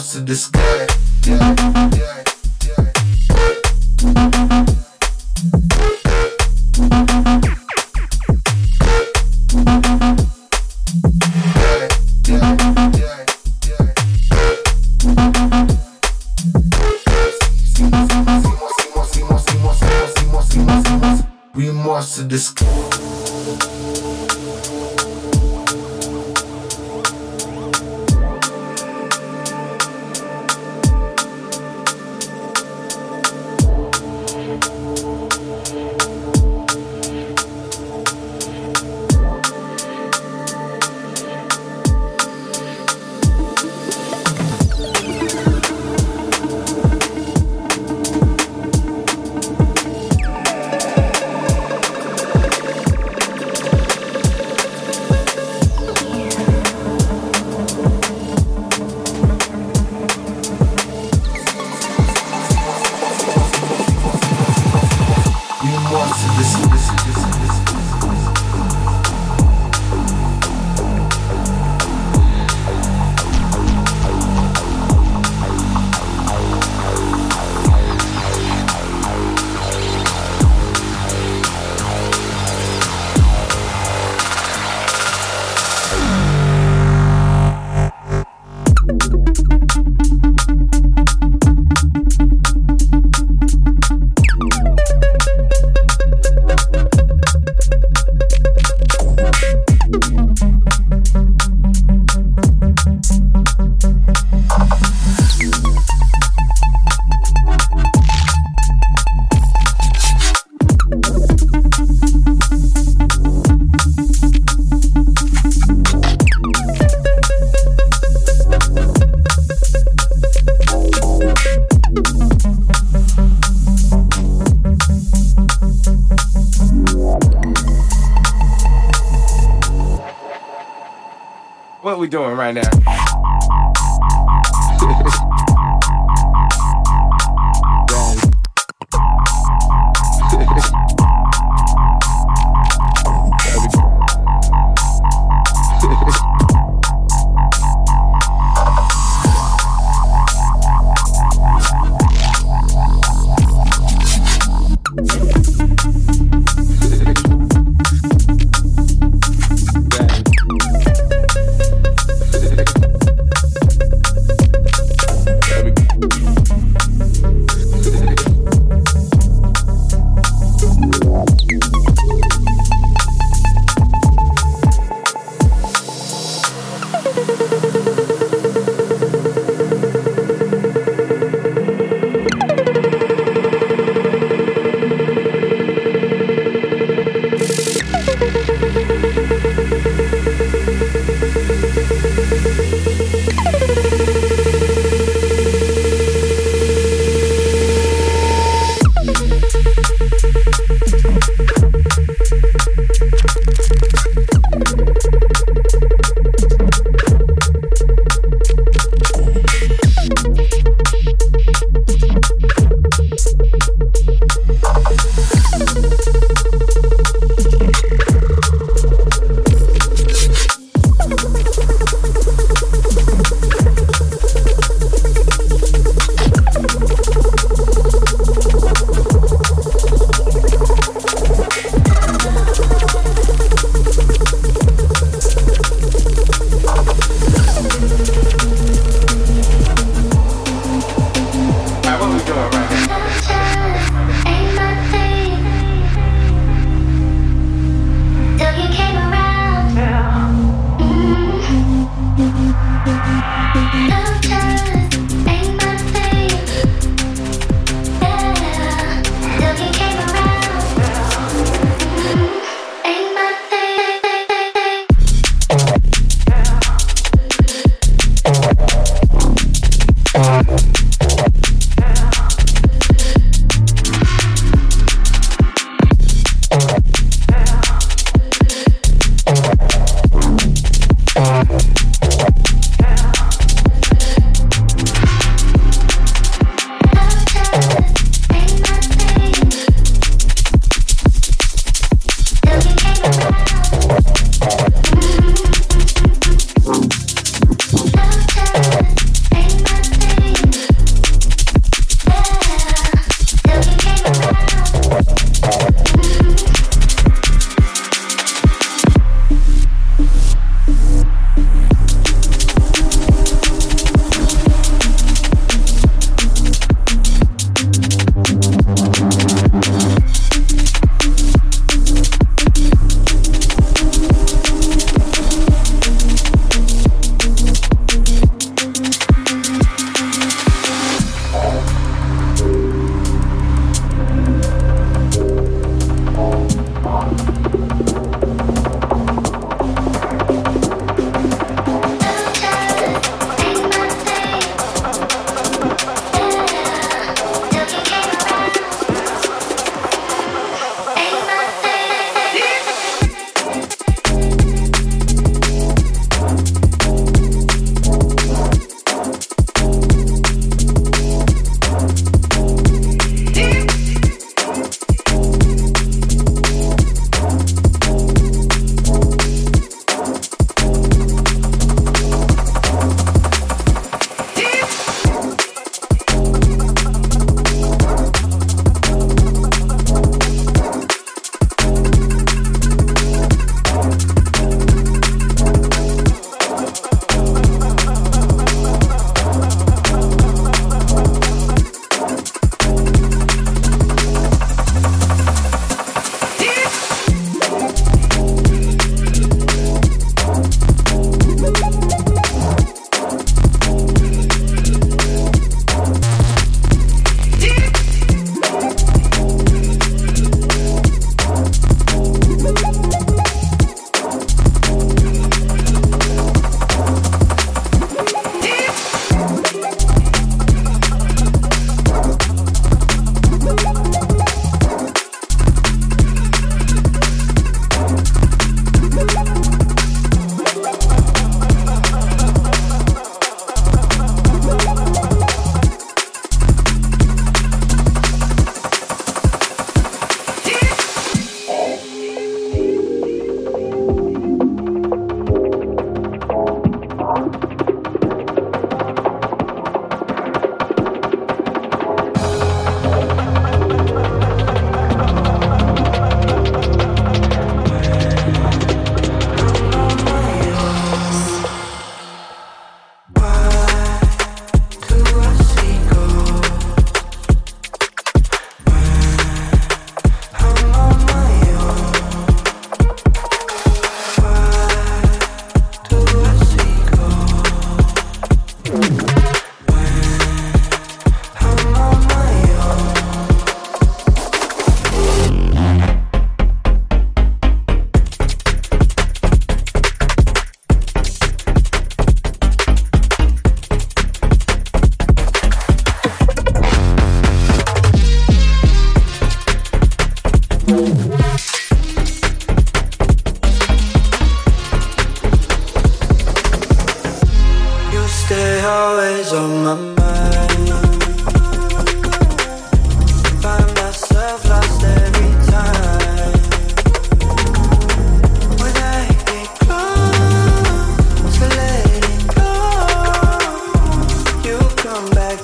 Monster disguise. Yeah, yeah, What we doing right now?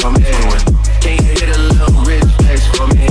for me. Can you hit a little rich flex for me.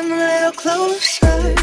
come a little closer.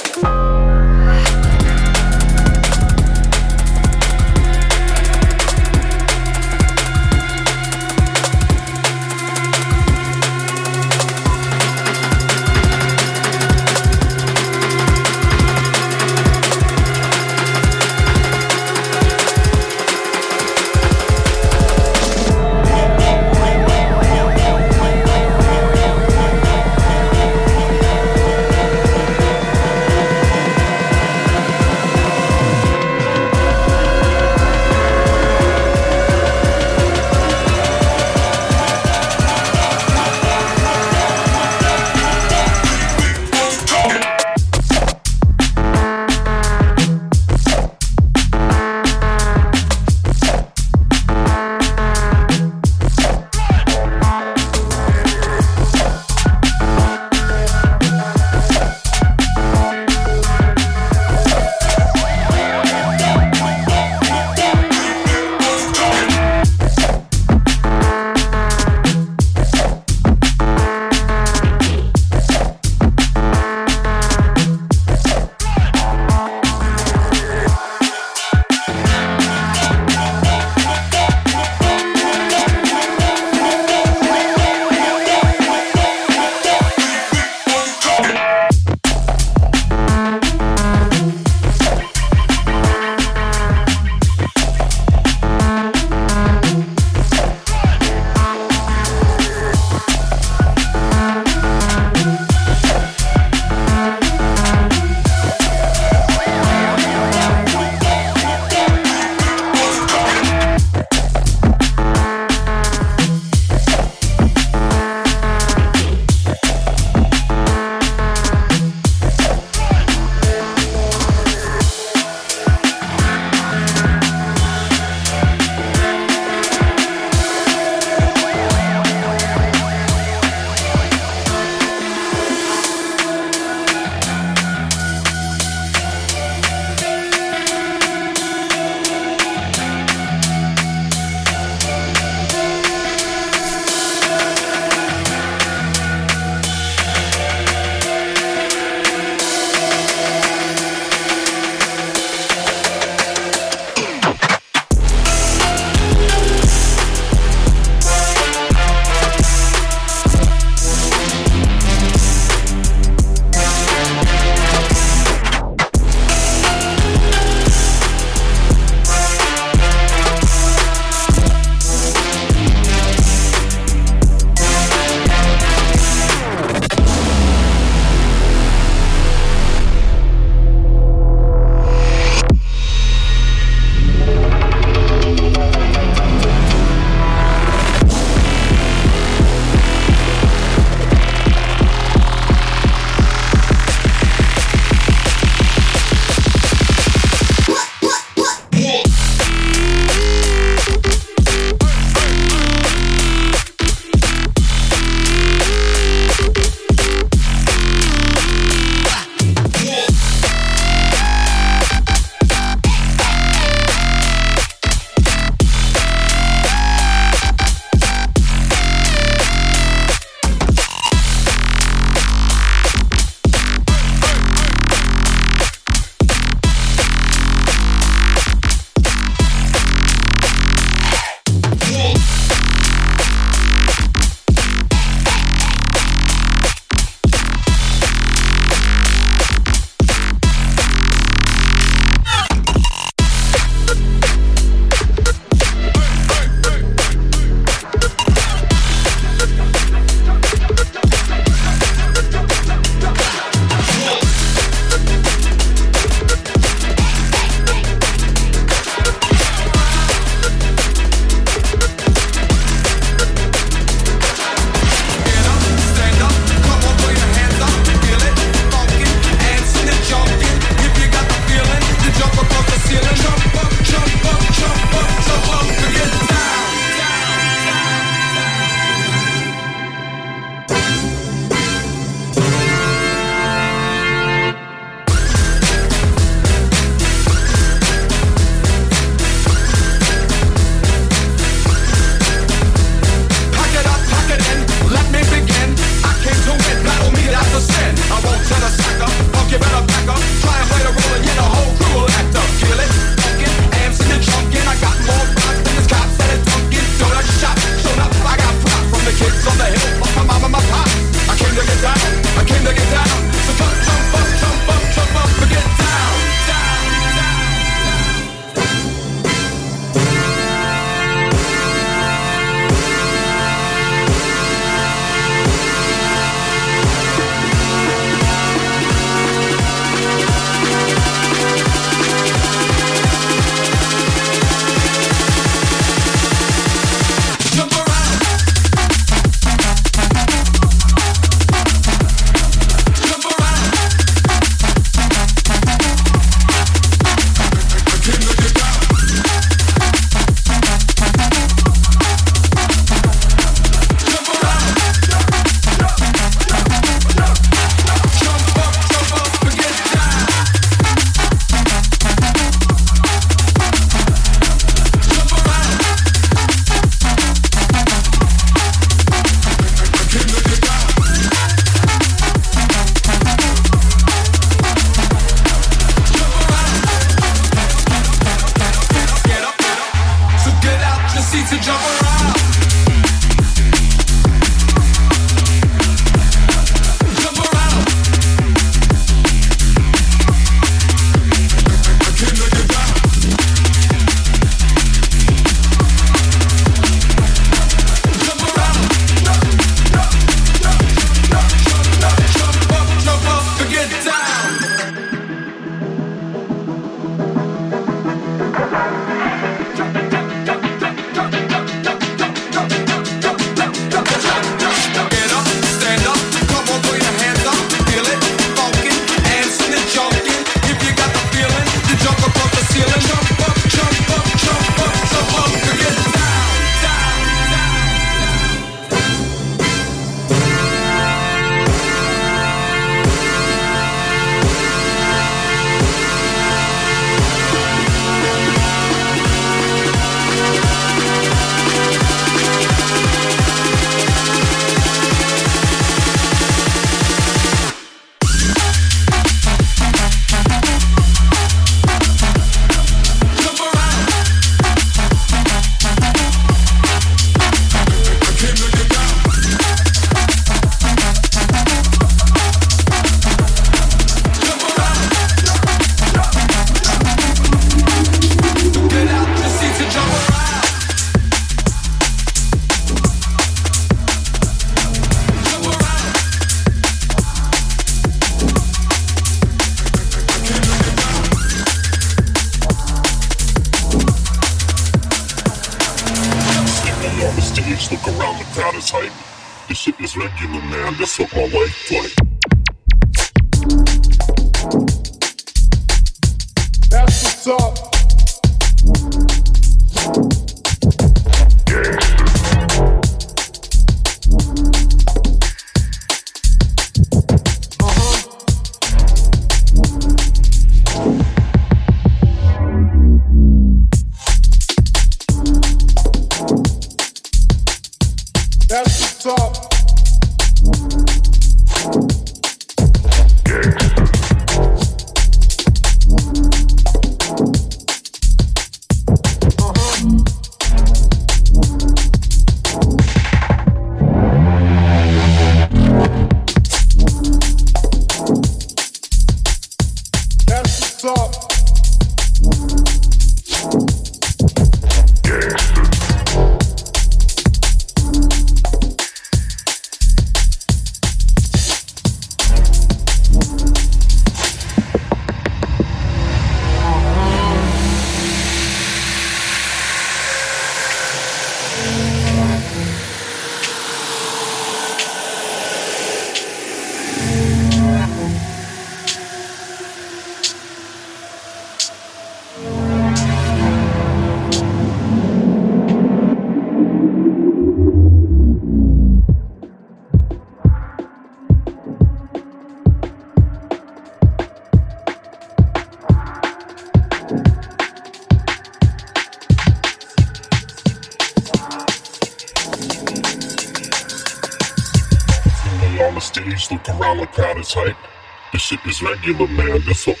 Shit is regular, man. That's what